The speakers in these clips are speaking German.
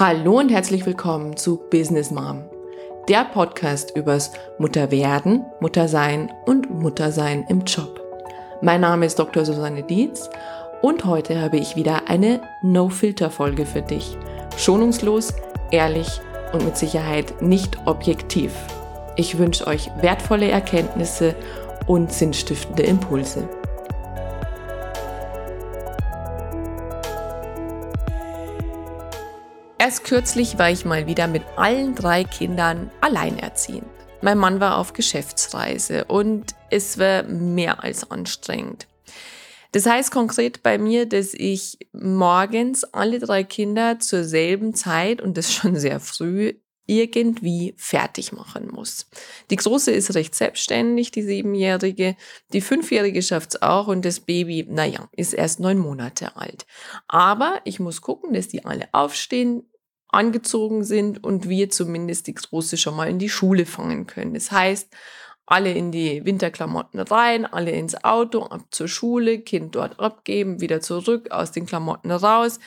Hallo und herzlich willkommen zu Business Mom, der Podcast übers Mutterwerden, Muttersein und Muttersein im Job. Mein Name ist Dr. Susanne Dietz und heute habe ich wieder eine No-Filter-Folge für dich. Schonungslos, ehrlich und mit Sicherheit nicht objektiv. Ich wünsche euch wertvolle Erkenntnisse und sinnstiftende Impulse. Erst kürzlich war ich mal wieder mit allen drei Kindern alleinerziehend. Mein Mann war auf Geschäftsreise und es war mehr als anstrengend. Das heißt konkret bei mir, dass ich morgens alle drei Kinder zur selben Zeit und das schon sehr früh irgendwie fertig machen muss. Die Große ist recht selbstständig, die Siebenjährige. Die Fünfjährige schafft's auch und das Baby, naja, ist erst neun Monate alt. Aber ich muss gucken, dass die alle aufstehen, angezogen sind und wir zumindest die Große schon mal in die Schule fangen können. Das heißt, alle in die Winterklamotten rein, alle ins Auto, ab zur Schule, Kind dort abgeben, wieder zurück, aus den Klamotten raus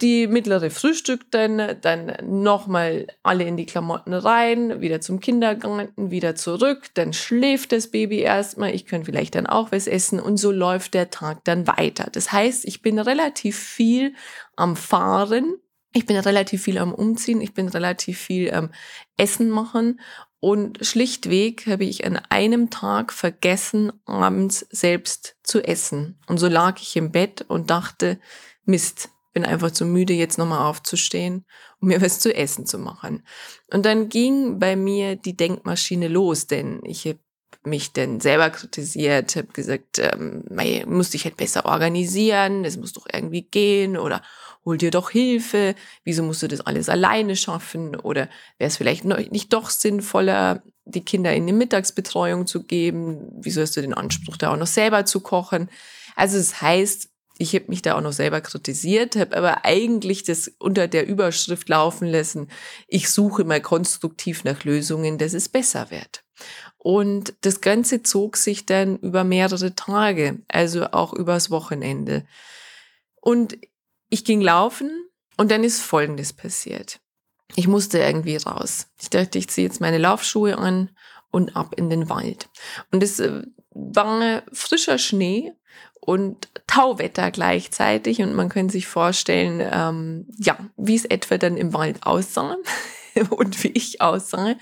die mittlere frühstückt dann, dann nochmal alle in die Klamotten rein, wieder zum Kindergarten, wieder zurück, dann schläft das Baby erstmal, ich kann vielleicht dann auch was essen und so läuft der Tag dann weiter. Das heißt, ich bin relativ viel am Fahren, ich bin relativ viel am Umziehen, ich bin relativ viel am Essen machen und schlichtweg habe ich an einem Tag vergessen, abends selbst zu essen. Und so lag ich im Bett und dachte, Mist, bin einfach zu müde, jetzt nochmal aufzustehen, um mir was zu essen zu machen. Und dann ging bei mir die Denkmaschine los, denn ich habe mich dann selber kritisiert, habe gesagt, ähm, musst dich halt besser organisieren, das muss doch irgendwie gehen oder hol dir doch Hilfe, wieso musst du das alles alleine schaffen oder wäre es vielleicht nicht doch sinnvoller, die Kinder in die Mittagsbetreuung zu geben, wieso hast du den Anspruch, da auch noch selber zu kochen. Also es das heißt, ich habe mich da auch noch selber kritisiert, habe aber eigentlich das unter der Überschrift laufen lassen, ich suche mal konstruktiv nach Lösungen, dass es besser wird. Und das Ganze zog sich dann über mehrere Tage, also auch übers Wochenende. Und ich ging laufen und dann ist Folgendes passiert. Ich musste irgendwie raus. Ich dachte, ich ziehe jetzt meine Laufschuhe an und ab in den Wald. Und es äh, war frischer Schnee und Tauwetter gleichzeitig und man kann sich vorstellen, ähm, ja, wie es etwa dann im Wald aussah und wie ich aussah.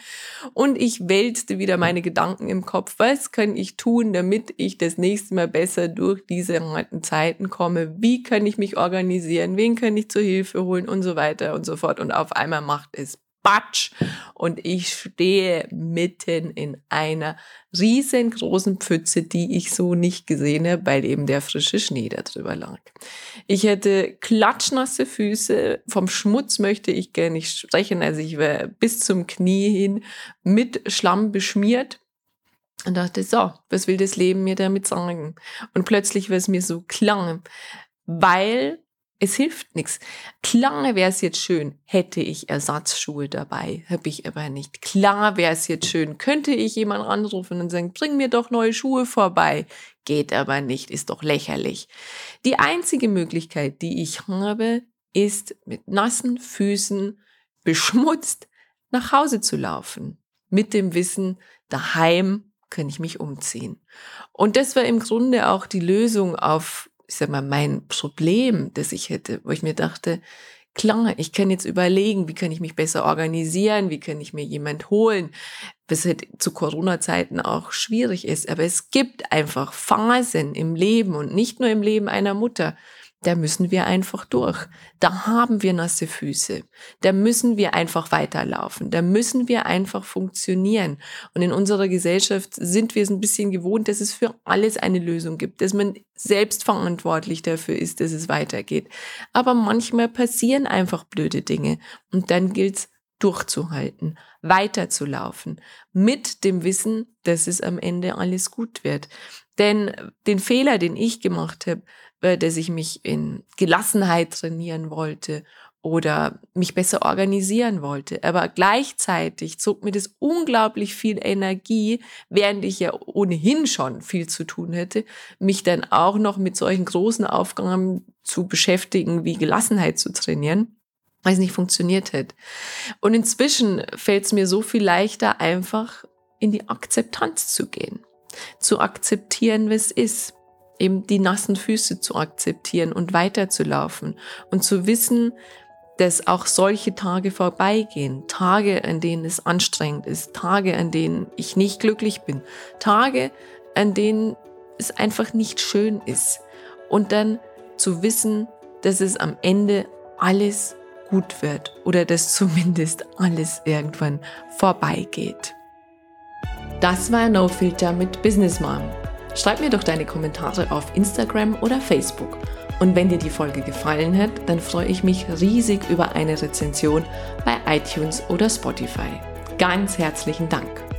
Und ich wälzte wieder meine Gedanken im Kopf. Was kann ich tun, damit ich das nächste Mal besser durch diese harten Zeiten komme? Wie kann ich mich organisieren? Wen kann ich zur Hilfe holen? Und so weiter und so fort. Und auf einmal macht es Batsch und ich stehe mitten in einer riesengroßen Pfütze, die ich so nicht gesehen habe, weil eben der frische Schnee da drüber lag. Ich hätte klatschnasse Füße, vom Schmutz möchte ich gar nicht sprechen, also ich war bis zum Knie hin mit Schlamm beschmiert und dachte, so, was will das Leben mir damit sagen? Und plötzlich war es mir so klar, weil es hilft nichts. Klar wäre es jetzt schön, hätte ich Ersatzschuhe dabei, habe ich aber nicht. Klar wäre es jetzt schön, könnte ich jemanden anrufen und sagen, bring mir doch neue Schuhe vorbei. Geht aber nicht, ist doch lächerlich. Die einzige Möglichkeit, die ich habe, ist mit nassen Füßen beschmutzt nach Hause zu laufen. Mit dem Wissen, daheim kann ich mich umziehen. Und das war im Grunde auch die Lösung auf ich sag mal, mein Problem, das ich hätte, wo ich mir dachte, klar, ich kann jetzt überlegen, wie kann ich mich besser organisieren, wie kann ich mir jemand holen, was halt zu Corona-Zeiten auch schwierig ist. Aber es gibt einfach Phasen im Leben und nicht nur im Leben einer Mutter, da müssen wir einfach durch. Da haben wir nasse Füße. Da müssen wir einfach weiterlaufen. Da müssen wir einfach funktionieren. Und in unserer Gesellschaft sind wir es ein bisschen gewohnt, dass es für alles eine Lösung gibt, dass man selbst verantwortlich dafür ist, dass es weitergeht. Aber manchmal passieren einfach blöde Dinge. Und dann gilt's durchzuhalten, weiterzulaufen, mit dem Wissen, dass es am Ende alles gut wird. Denn den Fehler, den ich gemacht habe, äh, dass ich mich in Gelassenheit trainieren wollte oder mich besser organisieren wollte. Aber gleichzeitig zog mir das unglaublich viel Energie, während ich ja ohnehin schon viel zu tun hätte, mich dann auch noch mit solchen großen Aufgaben zu beschäftigen, wie Gelassenheit zu trainieren. weil es nicht funktioniert hätte. Und inzwischen fällt es mir so viel leichter, einfach in die Akzeptanz zu gehen, zu akzeptieren, es ist, eben die nassen Füße zu akzeptieren und weiterzulaufen und zu wissen, dass auch solche Tage vorbeigehen, Tage, an denen es anstrengend ist, Tage, an denen ich nicht glücklich bin, Tage, an denen es einfach nicht schön ist. Und dann zu wissen, dass es am Ende alles gut wird oder dass zumindest alles irgendwann vorbeigeht. Das war No Filter mit Business Mom. Schreib mir doch deine Kommentare auf Instagram oder Facebook. Und wenn dir die Folge gefallen hat, dann freue ich mich riesig über eine Rezension bei iTunes oder Spotify. Ganz herzlichen Dank.